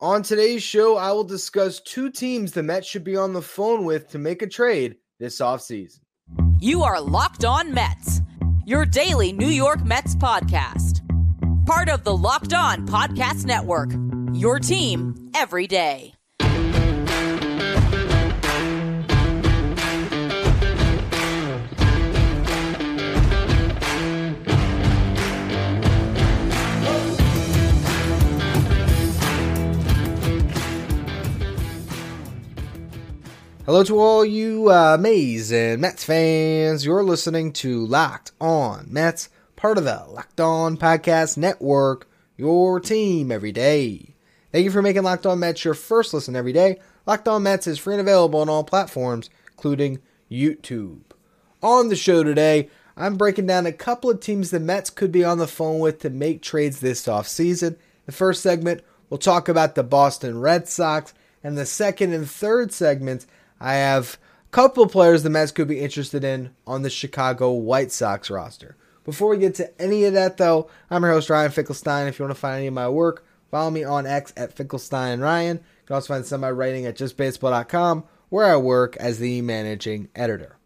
On today's show, I will discuss two teams the Mets should be on the phone with to make a trade this offseason. You are Locked On Mets, your daily New York Mets podcast. Part of the Locked On Podcast Network, your team every day. Hello to all you uh, amazing Mets fans. You're listening to Locked On Mets, part of the Locked On Podcast Network, your team every day. Thank you for making Locked On Mets your first listen every day. Locked On Mets is free and available on all platforms, including YouTube. On the show today, I'm breaking down a couple of teams the Mets could be on the phone with to make trades this offseason. The first segment, we'll talk about the Boston Red Sox, and the second and third segments, I have a couple players the Mets could be interested in on the Chicago White Sox roster. Before we get to any of that, though, I'm your host, Ryan Finkelstein. If you want to find any of my work, follow me on X at Finkelstein Ryan. You can also find some of my writing at justbaseball.com, where I work as the managing editor.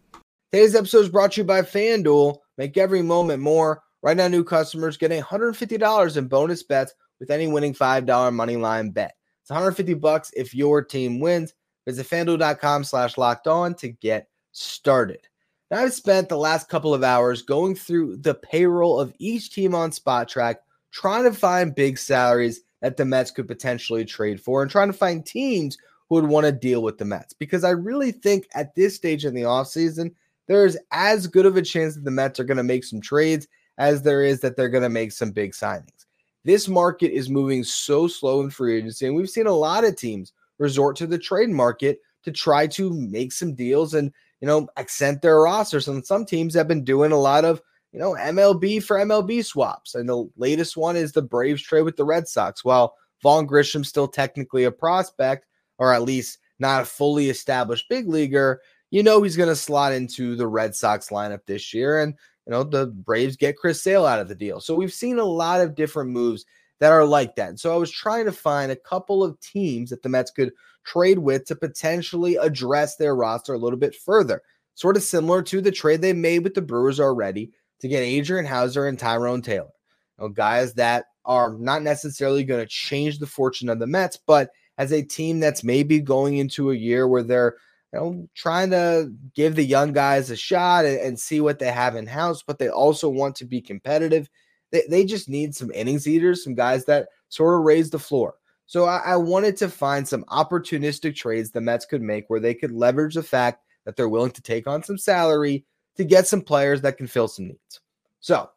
Today's episode is brought to you by FanDuel. Make every moment more. Right now, new customers get $150 in bonus bets with any winning $5 money line bet. It's 150 bucks if your team wins. Visit fanduel.com slash locked on to get started. Now, I've spent the last couple of hours going through the payroll of each team on Spotrac, trying to find big salaries that the Mets could potentially trade for and trying to find teams who would want to deal with the Mets. Because I really think at this stage in the offseason, there is as good of a chance that the Mets are going to make some trades as there is that they're going to make some big signings. This market is moving so slow in free agency, and we've seen a lot of teams resort to the trade market to try to make some deals and you know accent their rosters. And some teams have been doing a lot of you know MLB for MLB swaps. And the latest one is the Braves trade with the Red Sox. While Vaughn Grissom's still technically a prospect, or at least not a fully established big leaguer, you know he's going to slot into the Red Sox lineup this year. And you know the Braves get Chris Sale out of the deal. So we've seen a lot of different moves that are like that. And so I was trying to find a couple of teams that the Mets could trade with to potentially address their roster a little bit further. Sort of similar to the trade they made with the Brewers already to get Adrian Houser and Tyrone Taylor. You know, guys that are not necessarily going to change the fortune of the Mets, but as a team that's maybe going into a year where they're you know, trying to give the young guys a shot and, and see what they have in house, but they also want to be competitive they, they just need some innings eaters, some guys that sort of raise the floor. So I, I wanted to find some opportunistic trades the Mets could make where they could leverage the fact that they're willing to take on some salary to get some players that can fill some needs. So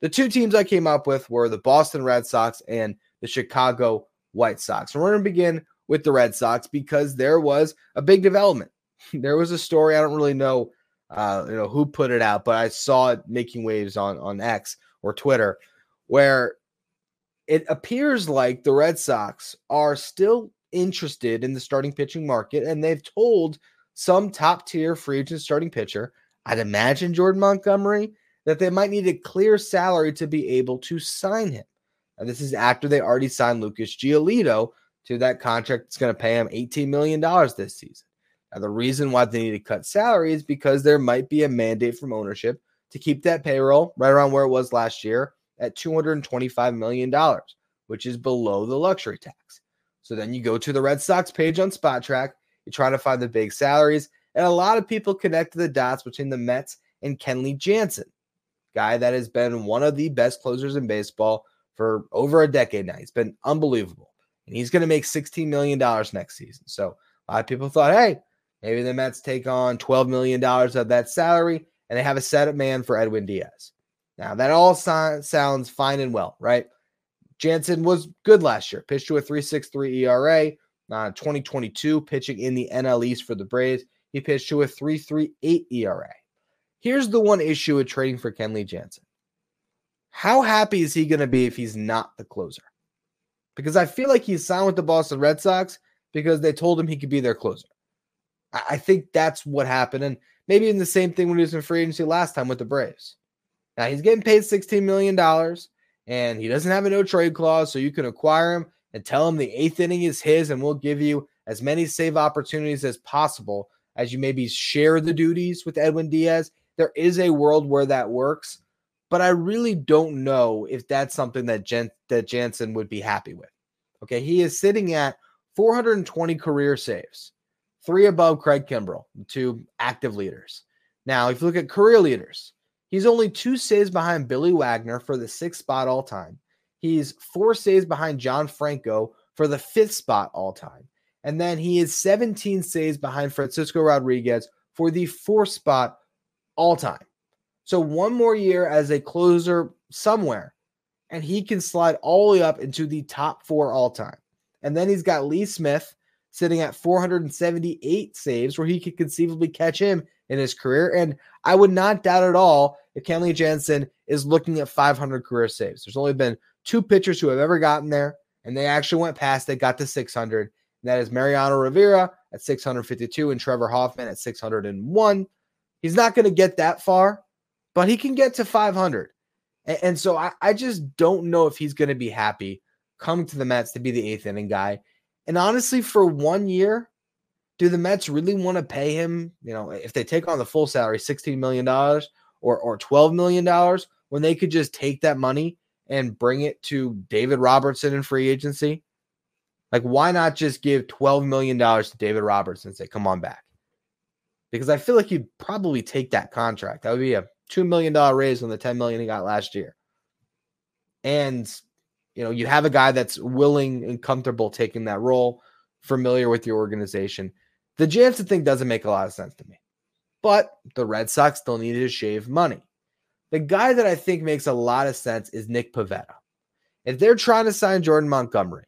the two teams I came up with were the Boston Red Sox and the Chicago White Sox. And we're going to begin with the Red Sox because there was a big development. there was a story I don't really know, uh, you know, who put it out, but I saw it making waves on on X or Twitter, where it appears like the Red Sox are still interested in the starting pitching market, and they've told some top tier free agent starting pitcher, I'd imagine Jordan Montgomery, that they might need a clear salary to be able to sign him. And this is after they already signed Lucas Giolito to that contract that's going to pay him $18 million this season. Now, the reason why they need to cut salary is because there might be a mandate from ownership to keep that payroll right around where it was last year at $225 million, which is below the luxury tax. So then you go to the Red Sox page on Spotrac, you try to find the big salaries, and a lot of people connect the dots between the Mets and Kenley Jansen, guy that has been one of the best closers in baseball for over a decade now. He's been unbelievable. And he's going to make $16 million next season. So a lot of people thought, hey, maybe the Mets take on $12 million of that salary and they have a setup man for Edwin Diaz. Now, that all so- sounds fine and well, right? Jansen was good last year, pitched to a 3.63 ERA. Uh, 2022, pitching in the NL East for the Braves, he pitched to a 3.38 ERA. Here's the one issue with trading for Kenley Jansen. How happy is he going to be if he's not the closer? Because I feel like he's signed with the Boston Red Sox because they told him he could be their closer. I, I think that's what happened. And Maybe in the same thing when he was in free agency last time with the Braves. Now he's getting paid $16 million and he doesn't have a no trade clause, so you can acquire him and tell him the eighth inning is his and we'll give you as many save opportunities as possible as you maybe share the duties with Edwin Diaz. There is a world where that works, but I really don't know if that's something that Jen, that Jansen would be happy with. Okay, he is sitting at 420 career saves, three above Craig Kimbrel, two active leaders. Now, if you look at career leaders, he's only two saves behind Billy Wagner for the sixth spot all time. He's four saves behind John Franco for the fifth spot all time. And then he is 17 saves behind Francisco Rodriguez for the fourth spot all time. So one more year as a closer somewhere, and he can slide all the way up into the top four all time. And then he's got Lee Smith sitting at 478 saves, where he could conceivably catch him in his career. And I would not doubt at all if Kenley Jansen is looking at 500 career saves. There's only been two pitchers who have ever gotten there, and they actually went past They got to 600. And that is Mariano Rivera at 652 and Trevor Hoffman at 601. He's not going to get that far, but he can get to 500. And, so I, I just don't know if he's going to be happy coming to the Mets to be the eighth inning guy. And honestly, for one year, do the Mets really want to pay him? You know, if they take on the full salary, $16 million or, or $12 million, when they could just take that money and bring it to David Robertson in free agency? Like, why not just give $12 million to David Robertson and say, come on back? Because I feel like he'd probably take that contract. That would be a $2 million raise on the 10 million he got last year. And, you know, you have a guy that's willing and comfortable taking that role, familiar with your organization. The Jansen thing doesn't make a lot of sense to me. But the Red Sox still needed to shave money. The guy that I think makes a lot of sense is Nick Pivetta. If they're trying to sign Jordan Montgomery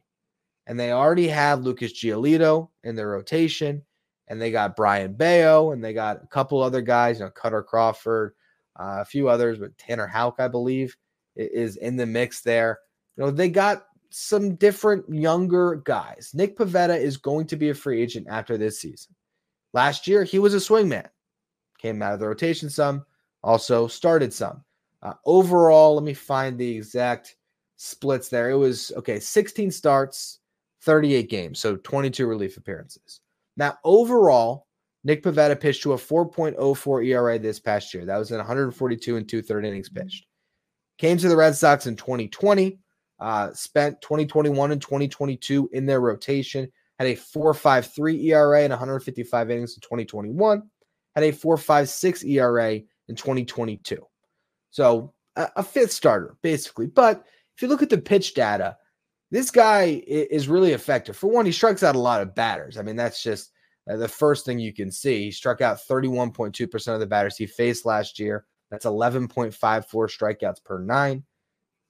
and they already have Lucas Giolito in their rotation and they got Brayan Bello and they got a couple other guys, you know, Kutter Crawford, uh, a few others, but Tanner Houck, I believe, is in the mix there. You know, they got some different younger guys. Nick Pivetta is going to be a free agent after this season. Last year, he was a swingman, came out of the rotation some, also started some. Uh, overall, let me find the exact splits there. It was okay, 16 starts, 38 games, so 22 relief appearances. Now, overall, Nick Pivetta pitched to a 4.04 ERA this past year. That was in 142 and two third innings pitched. Came to the Red Sox in 2020, uh, spent 2021 and 2022 in their rotation, had a 4.53 ERA and 155 innings in 2021, had a 4.56 ERA in 2022. So a, a fifth starter, basically. But if you look at the pitch data, this guy is really effective. For one, he strikes out a lot of batters. I mean, that's just uh, the first thing you can see. He struck out 31.2% of the batters he faced last year. That's 11.54 strikeouts per nine.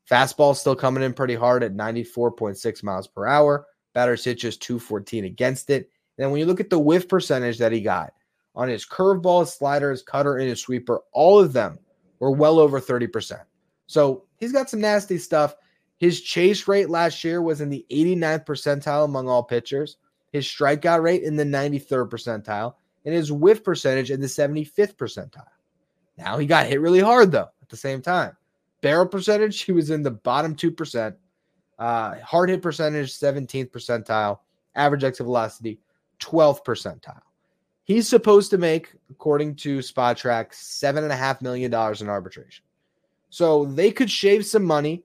Fastball still coming in pretty hard at 94.6 miles per hour. Batters hit just 214 against it. And then when you look at the whiff percentage that he got on his curveball, his slider, his cutter, and his sweeper, all of them were well over 30%. So he's got some nasty stuff. His chase rate last year was in the 89th percentile among all pitchers, his strikeout rate in the 93rd percentile, and his whiff percentage in the 75th percentile. Now he got hit really hard, though, at the same time. Barrel percentage, he was in the bottom 2%. Uh, hard hit percentage, 17th percentile. Average exit velocity, 12th percentile. He's supposed to make, according to Spotrac, $7.5 million in arbitration. So they could shave some money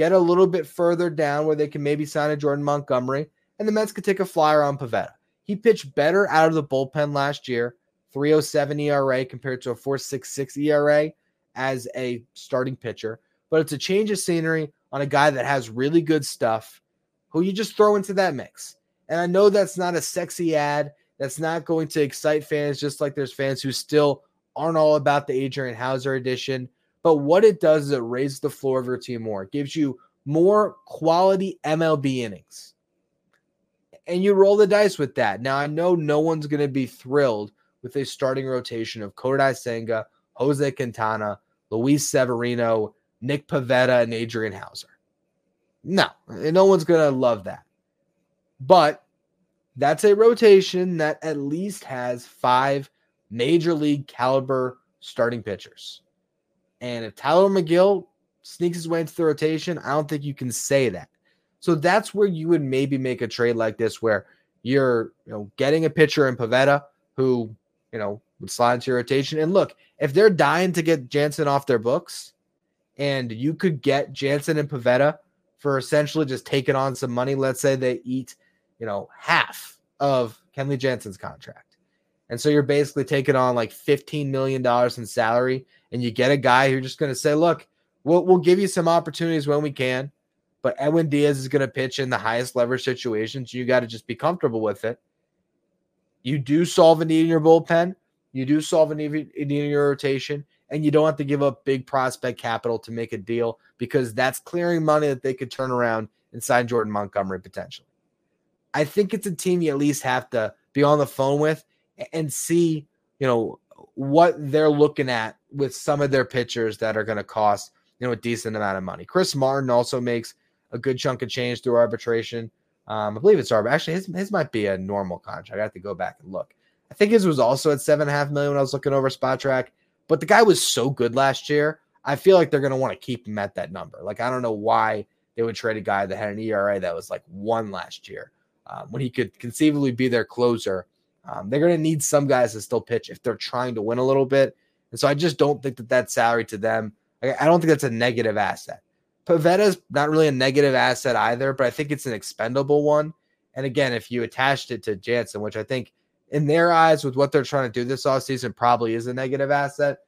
get a little bit further down where they can maybe sign a Jordan Montgomery, and the Mets could take a flyer on Pivetta. He pitched better out of the bullpen last year, 307 ERA compared to a 466 ERA as a starting pitcher. But it's a change of scenery on a guy that has really good stuff who you just throw into that mix. And I know that's not a sexy ad. That's not going to excite fans, just like there's fans who still aren't all about the Adrian Houser edition. But what it does is it raises the floor of your team more. It gives you more quality MLB innings. And you roll the dice with that. Now, I know no one's going to be thrilled with a starting rotation of Kodai Senga, Jose Quintana, Luis Severino, Nick Pivetta, and Adrian Houser. No, no one's going to love that. But that's a rotation that at least has five major league caliber starting pitchers. And if Tylor Megill sneaks his way into the rotation, I don't think you can say that. So that's where you would maybe make a trade like this where you're, you know, getting a pitcher in Pivetta who, you know, would slide into your rotation. And look, if they're dying to get Jansen off their books and you could get Jansen and Pivetta for essentially just taking on some money, let's say they eat, you know, half of Kenley Jansen's contract. And so you're basically taking on like $15 million in salary, and you get a guy who's just going to say, look, we'll, we'll give you some opportunities when we can, but Edwin Diaz is going to pitch in the highest leverage situations. You got to just be comfortable with it. You do solve a need in your bullpen, you do solve an need in your rotation, and you don't have to give up big prospect capital to make a deal because that's clearing money that they could turn around and sign Jordan Montgomery potentially. I think it's a team you at least have to be on the phone with and see, you know, what they're looking at with some of their pitchers that are going to cost, you know, a decent amount of money. Chris Martin also makes a good chunk of change through arbitration. Um, I believe it's arbitration. Actually, his, his might be a normal contract. I have to go back and look. I think his was also at seven and a half million when I was looking over Spotrac. But the guy was so good last year. I feel like they're going to want to keep him at that number. Like I don't know why they would trade a guy that had an ERA that was like one last year um, when he could conceivably be their closer um, they're going to need some guys to still pitch if they're trying to win a little bit. And so I just don't think that that salary to them, I don't think that's a negative asset. Pivetta's not really a negative asset either, but I think it's an expendable one. And again, if you attached it to Jansen, which I think in their eyes with what they're trying to do this offseason probably is a negative asset,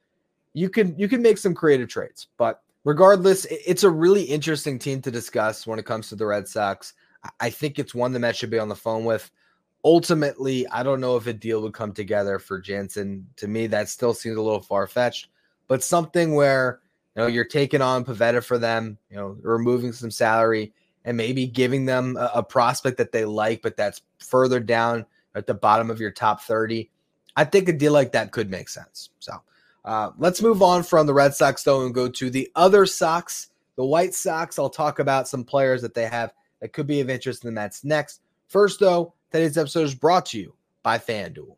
you can you can make some creative trades. But regardless, it's a really interesting team to discuss when it comes to the Red Sox. I think it's one the Mets should be on the phone with ultimately, I don't know if a deal would come together for Jansen. To me, that still seems a little far fetched, but something where you know you're taking on Pivetta for them, you know, removing some salary and maybe giving them a, a prospect that they like, but that's further down at the bottom of your top 30. I think a deal like that could make sense. So uh, let's move on from the Red Sox though and go to the other Sox, the White Sox. I'll talk about some players that they have that could be of interest in the Mets next. First, though, Today's episode is brought to you by FanDuel.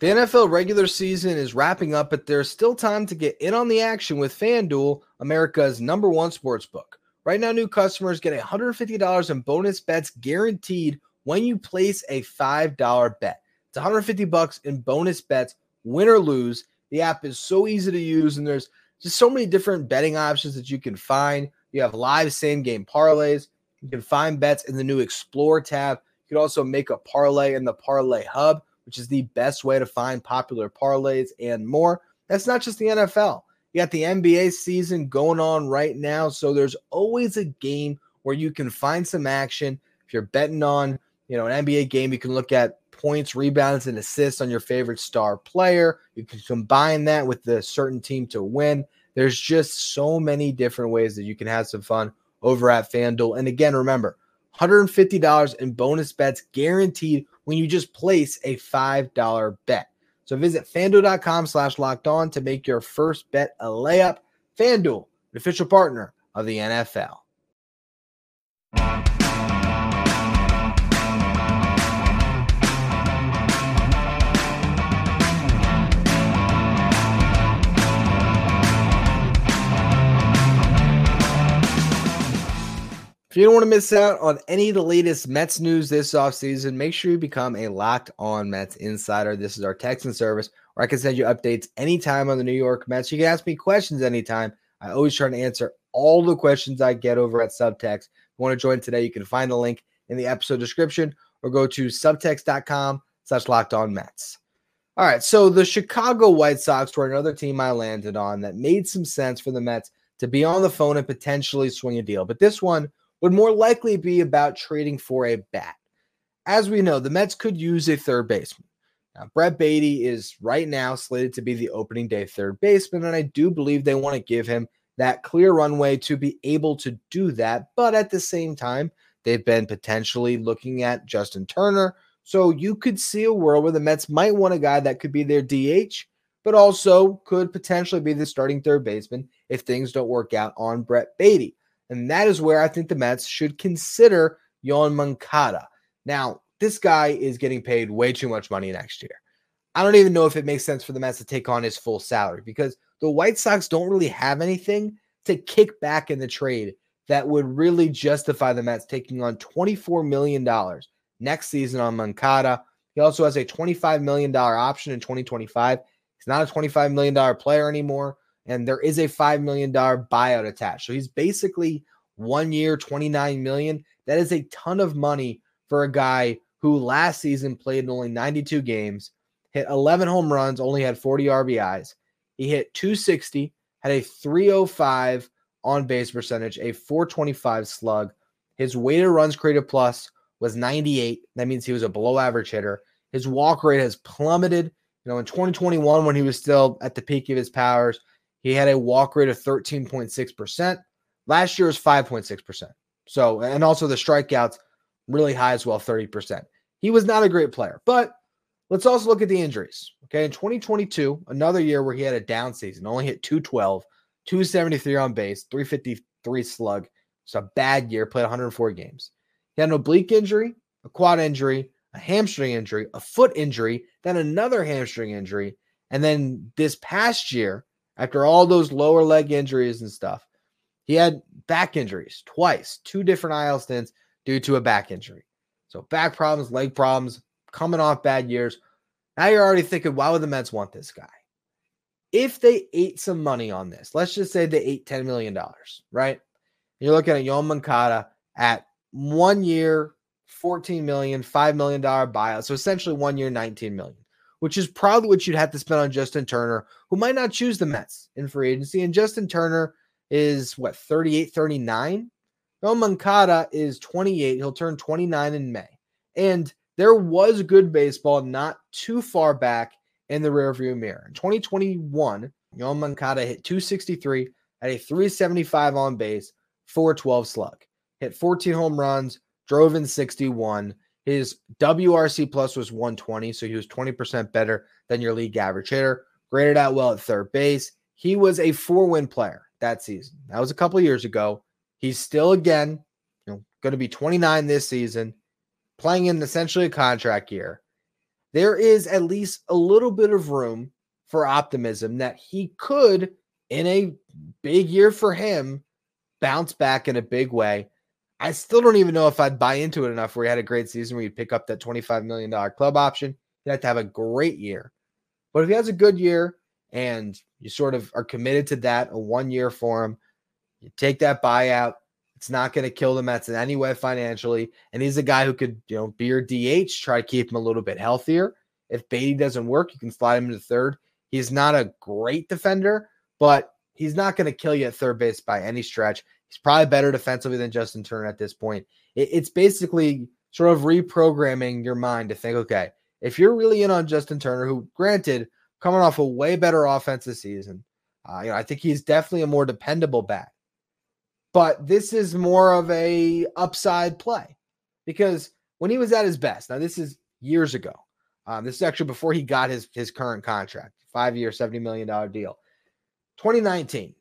The NFL regular season is wrapping up, but there's still time to get in on the action with FanDuel, America's number one sports book. Right now, new customers get $150 in bonus bets guaranteed when you place a $5 bet. It's 150 bucks in bonus bets, win or lose. The app is so easy to use, and there's just so many different betting options that you can find. You have live same game parlays. You can find bets in the new Explore tab You can also make a parlay in the Parlay Hub, which is the best way to find popular parlays and more. That's not just the NFL. You got the NBA season going on right now, so there's always a game where you can find some action. If you're betting on, you know, an NBA game, you can look at points, rebounds, and assists on your favorite star player. You can combine that with the certain team to win. There's just so many different ways that you can have some fun over at FanDuel. And again, remember, $150 in bonus bets guaranteed when you just place a $5 bet. So visit fanduel.com slash locked on to make your first bet a layup. FanDuel, the official partner of the NFL. If you don't want to miss out on any of the latest Mets news this offseason, make sure you become a locked on Mets insider. This is our texting service where I can send you updates anytime on the New York Mets. You can ask me questions anytime. I always try to answer all the questions I get over at Subtext. If you want to join today, you can find the link in the episode description or go to subtext.com slash locked on Mets. All right, so the Chicago White Sox were another team I landed on that made some sense for the Mets to be on the phone and potentially swing a deal. But this one would more likely be about trading for a bat. As we know, the Mets could use a third baseman. Now, Brett Baty is right now slated to be the opening day third baseman, and I do believe they want to give him that clear runway to be able to do that. But at the same time, they've been potentially looking at Justin Turner. So you could see a world where the Mets might want a guy that could be their DH, but also could potentially be the starting third baseman if things don't work out on Brett Baty. And that is where I think the Mets should consider Yoan Moncada. Now, this guy is getting paid way too much money next year. I don't even know if it makes sense for the Mets to take on his full salary because the White Sox don't really have anything to kick back in the trade that would really justify the Mets taking on $24 million next season on Moncada. He also has a $25 million option in 2025. He's not a $25 million player anymore, and there is a $5 million buyout attached. So he's basically one year, 29 million. That is a ton of money for a guy who last season played in only 92 games, hit 11 home runs, only had 40 RBIs. He hit 260, had a 305 on base percentage, a 425 slug. His weighted runs created plus was 98. That means he was a below average hitter. His walk rate has plummeted. You know, in 2021, when he was still at the peak of his powers, he had a walk rate of 13.6%. Last year was 5.6%. So, and also the strikeouts really high as well, 30%. He was not a great player, but let's also look at the injuries. Okay. In 2022, another year where he had a down season, only hit 212, 273 on base, 353 slug. It's a bad year, played 104 games. He had an oblique injury, a quad injury, a hamstring injury, a foot injury, then another hamstring injury. And then this past year, after all those lower leg injuries and stuff, he had back injuries twice, two different IL stints due to a back injury. So back problems, leg problems, coming off bad years. Now you're already thinking, why would the Mets want this guy? If they ate some money on this, let's just say they ate $10 million, right? You're looking at Yoan Moncada at one year, 14 million, $5 million buyout. So essentially one year, 19 million, which is probably what you'd have to spend on Justin Turner, who might not choose the Mets in free agency. And Justin Turner is what, 38, 39? Yoan Moncada is 28. He'll turn 29 in May. And there was good baseball not too far back in the rearview mirror. In 2021, Yoan Moncada hit 263 at a 375 on base, 412 slug. Hit 14 home runs, drove in 61. His WRC plus was 120, so he was 20% better than your league average hitter. Graded out well at third base. He was a four win player that season. That was a couple years ago. He's still again, you know, going to be 29 this season, playing in essentially a contract year. There is at least a little bit of room for optimism that he could, in a big year for him, bounce back in a big way. I still don't even know if I'd buy into it enough where he had a great season where you pick up that $25 million club option. You have to have a great year. But if he has a good year and you sort of are committed to that, a one year for him, you take that buyout. It's not going to kill the Mets in any way financially. And he's a guy who could, you know, be your DH, try to keep him a little bit healthier. If Baty doesn't work, you can slide him into third. He's not a great defender, but he's not going to kill you at third base by any stretch. He's probably better defensively than Justin Turner at this point. it's basically sort of reprogramming your mind to think, okay, if you're really in on Justin Turner, who granted coming off a way better offensive season, uh, you know, I think he's definitely a more dependable bat but this is more of a upside play because when he was at his best, now this is years ago. Um, this is actually before he got his his current contract, five year, seventy million dollar deal. 2019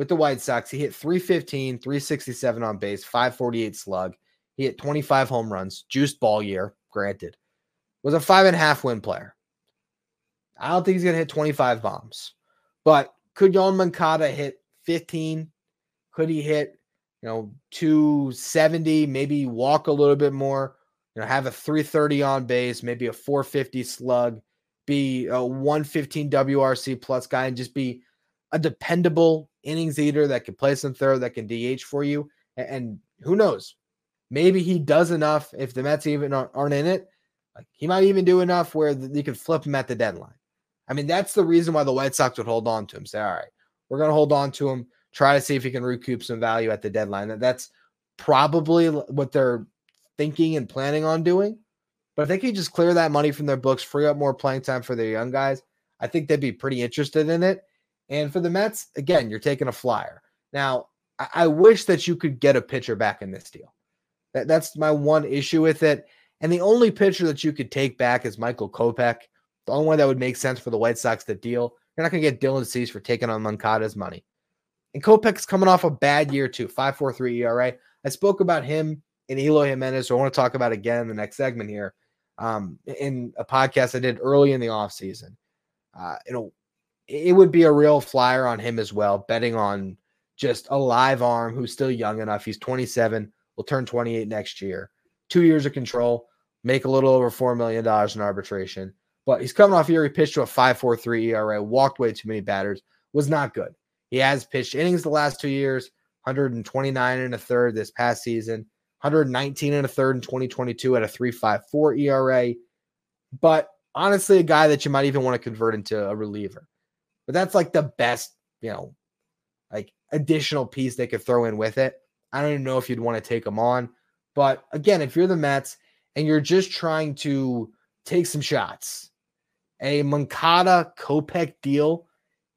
with the White Sox, he hit 315, 367 on base, 548 slug. He hit 25 home runs, juiced ball year, granted. Was a five and a half win player. I don't think he's gonna hit 25 bombs, but could Yoan Moncada hit 15, could he hit, you know, 270, maybe walk a little bit more, you know, have a 330 on base, maybe a 450 slug, be a 115 WRC plus guy, and just be a dependable innings eater that can play some third, that can DH for you. And, who knows? Maybe he does enough if the Mets even aren't in it. Like he might even do enough where you could flip him at the deadline. I mean, that's the reason why the White Sox would hold on to him. Say, all right, we're going to hold on to him try to see if he can recoup some value at the deadline. That, That's probably what they're thinking and planning on doing. But if they could just clear that money from their books, free up more playing time for their young guys, I think they'd be pretty interested in it. And for the Mets, again, you're taking a flyer. Now, I, I wish that you could get a pitcher back in this deal. That, that's my one issue with it. And the only pitcher that you could take back is Michael Kopech. The only one that would make sense for the White Sox to deal. You're not going to get Dylan Cease for taking on Moncada's money. And Kopech's coming off a bad year too, 5.43 ERA. I spoke about him and Eloy Jimenez, so I want to talk about again in the next segment here. Um, in a podcast I did early in the offseason. Uh, you know, it would be a real flyer on him as well, betting on just a live arm who's still young enough. He's 27, will turn 28 next year. Two years of control, make a little over $4 million in arbitration. But he's coming off here. He pitched to a 5.43 ERA, walked way too many batters, was not good. He has pitched innings the last two years, 129 and a third this past season, 119 and a third in 2022 at a 3.54 ERA. But honestly, a guy that you might even want to convert into a reliever. But that's like the best, you know, like additional piece they could throw in with it. I don't even know if you'd want to take them on. But again, if you're the Mets and you're just trying to take some shots, a Moncada Kopech deal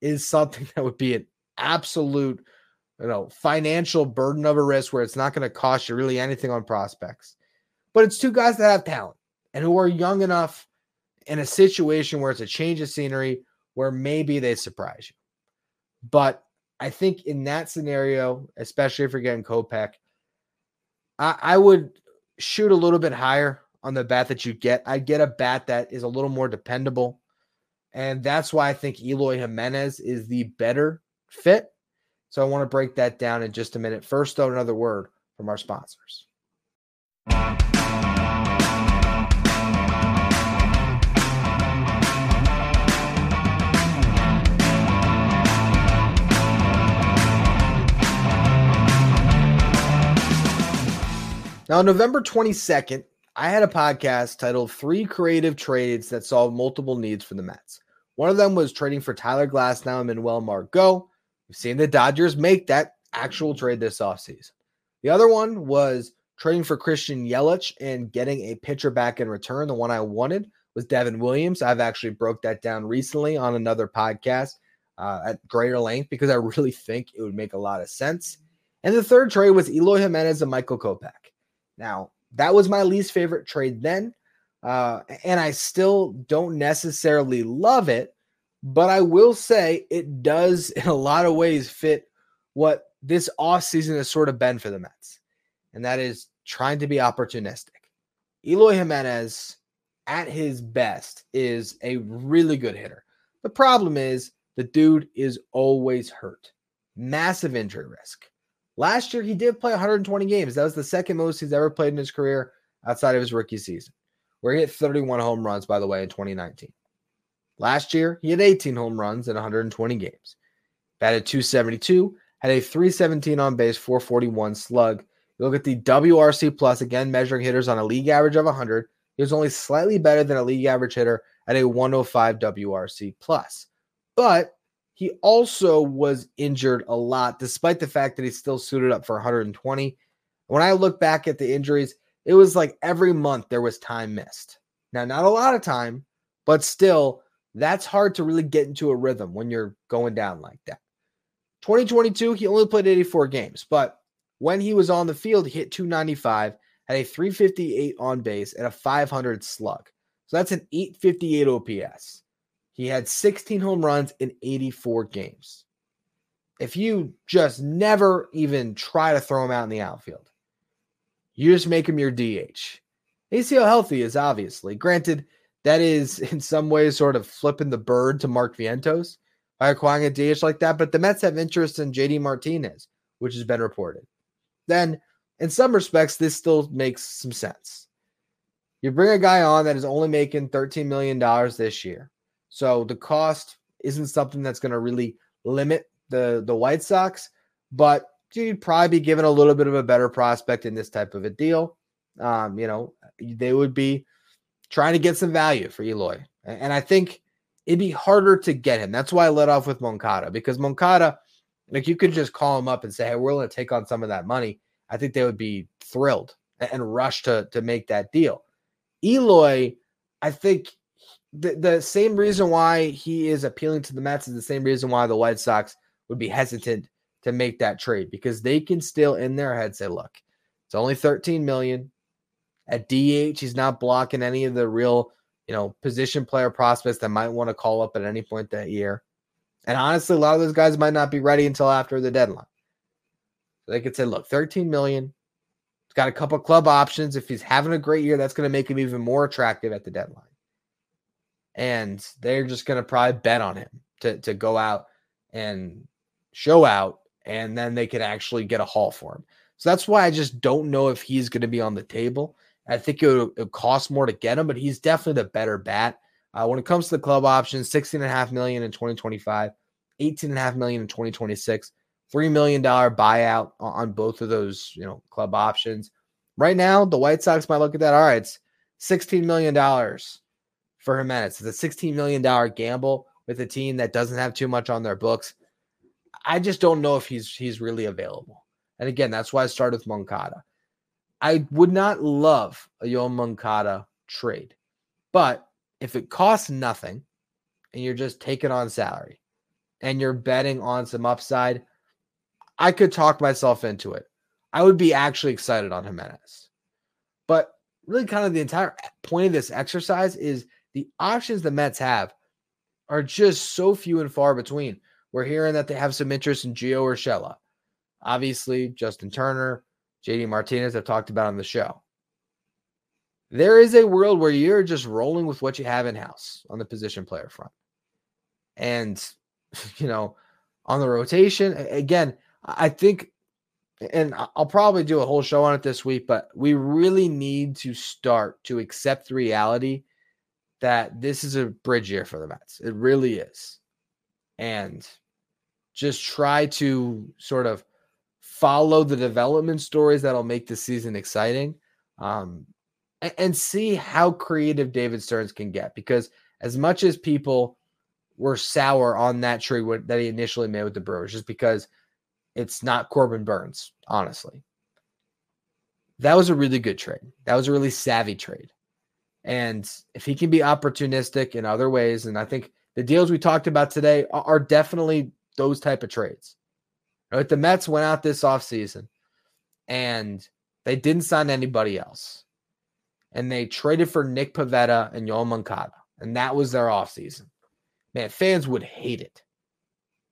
is something that would be an absolute, you know, financial burden of a risk where it's not going to cost you really anything on prospects. But it's two guys that have talent and who are young enough in a situation where it's a change of scenery where maybe they surprise you. But I think in that scenario, especially if you're getting Kopech, I, I would shoot a little bit higher on the bat that you get. I'd get a bat that is a little more dependable. And that's why I think Eloy Jimenez is the better fit. So I want to break that down in just a minute. First, though, another word from our sponsors. Now, November 22nd, I had a podcast titled Three Creative Trades That Solve Multiple Needs for the Mets. One of them was trading for Tyler Glasnow and Manuel Margot. We've seen the Dodgers make that actual trade this offseason. The other one was trading for Christian Yelich and getting a pitcher back in return. The one I wanted was Devin Williams. I've actually broke that down recently on another podcast uh, at greater length because I really think it would make a lot of sense. And the third trade was Eloy Jimenez and Michael Kopech. Now, that was my least favorite trade then. Uh, and I still don't necessarily love it, but I will say it does, in a lot of ways, fit what this offseason has sort of been for the Mets. And that is trying to be opportunistic. Eloy Jimenez, at his best, is a really good hitter. The problem is the dude is always hurt, massive injury risk. Last year, he did play 120 games. That was the second most he's ever played in his career outside of his rookie season, where he hit 31 home runs, by the way, in 2019. Last year, he had 18 home runs in 120 games. Batted 272, had a 317 on base, 441 slug. You look at the WRC plus, again, measuring hitters on a league average of 100. He was only slightly better than a league average hitter at a 105 WRC plus. But he also was injured a lot, despite the fact that he still suited up for 120. When I look back at the injuries, it was like every month there was time missed. Now, not a lot of time, but still, that's hard to really get into a rhythm when you're going down like that. 2022, he only played 84 games, but when he was on the field, he hit 295, had a 358 on base, and a 500 slug. So that's an 858 OPS. He had 16 home runs in 84 games. If you just never even try to throw him out in the outfield, you just make him your DH. How healthy is, obviously. Granted, that is in some ways sort of flipping the bird to Mark Vientos by acquiring a DH like that. But the Mets have interest in JD Martinez, which has been reported. Then, in some respects, this still makes some sense. You bring a guy on that is only making $13 million this year. So the cost isn't something that's going to really limit the the White Sox, but you'd probably be given a little bit of a better prospect in this type of a deal. Um, you know, they would be trying to get some value for Eloy, and I think it'd be harder to get him. That's why I let off with Moncada because Moncada, like you could just call him up and say, "Hey, we're going to take on some of that money." I think they would be thrilled and rush to to make that deal. Eloy, I think the, the same reason why he is appealing to the Mets is the same reason why the White Sox would be hesitant to make that trade because they can still in their head say, look, it's only 13 million. At DH, he's not blocking any of the real, you know, position player prospects that might want to call up at any point that year. And honestly, a lot of those guys might not be ready until after the deadline. So they could say, look, 13 million. He's got a couple club options. If he's having a great year, that's going to make him even more attractive at the deadline and they're just going to probably bet on him to, to go out and show out and then they could actually get a haul for him. So that's why I just don't know if he's going to be on the table. I think it would, cost more to get him, but he's definitely the better bat. Uh, when it comes to the club options, 16.5 million in 2025, 18.5 million in 2026, $3 million buyout on both of those, you know, club options. Right now, the White Sox might look at that. All right, it's $16 million for Jimenez. It's a $16 million gamble with a team that doesn't have too much on their books. I just don't know if he's he's really available. And again, that's why I started with Moncada. I would not love a Yo Moncada trade, but if it costs nothing and you're just taking on salary and you're betting on some upside, I could talk myself into it. I would be actually excited on Jimenez. But really, kind of the entire point of this exercise is the options the Mets have are just so few and far between. We're hearing that they have some interest in Gio Urshela. Obviously, Justin Turner, JD Martinez have talked about on the show. There is a world where you're just rolling with what you have in house on the position player front. And, you know, on the rotation, again, I think, and I'll probably do a whole show on it this week, but we really need to start to accept the reality that this is a bridge year for the Mets. It really is. And just try to sort of follow the development stories that'll make the season exciting um, and, and see how creative David Stearns can get. Because as much as people were sour on that trade that he initially made with the Brewers, just because it's not Corbin Burnes, honestly. That was a really good trade. That was a really savvy trade. And if he can be opportunistic in other ways, and I think the deals we talked about today are, definitely those type of trades. Right? The Mets went out this offseason and they didn't sign anybody else. And they traded for Nick Pivetta and Yoel Moncada. And that was their offseason. Man, fans would hate it.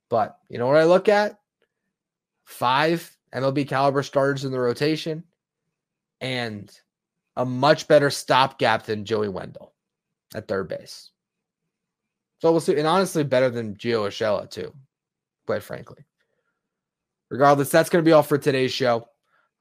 But you know what I look at? Five MLB caliber starters in the rotation and a much better stopgap than Joey Wendle at third base. So we'll see. And honestly, better than Gio Urshela, too, quite frankly. Regardless, that's going to be all for today's show.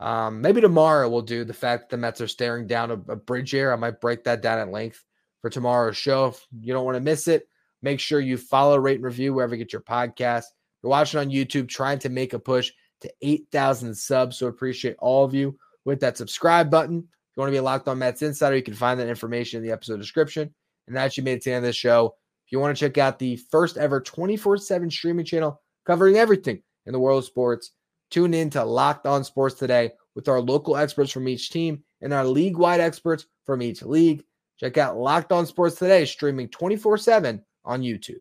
Um, maybe tomorrow we'll do the fact that the Mets are staring down a, a bridge here. I might break that down at length for tomorrow's show. If you don't want to miss it, make sure you follow, rate, and review wherever you get your podcast. If you're watching on YouTube, trying to make a push to 8,000 subs. So appreciate all of you with that subscribe button you want to be a Locked On Mets insider, you can find that information in the episode description. And that's you made it to the end of the show. If you want to check out the first ever 24 7 streaming channel covering everything in the world of sports, tune in to Locked On Sports today with our local experts from each team and our league wide experts from each league. Check out Locked On Sports today, streaming 24 7 on YouTube.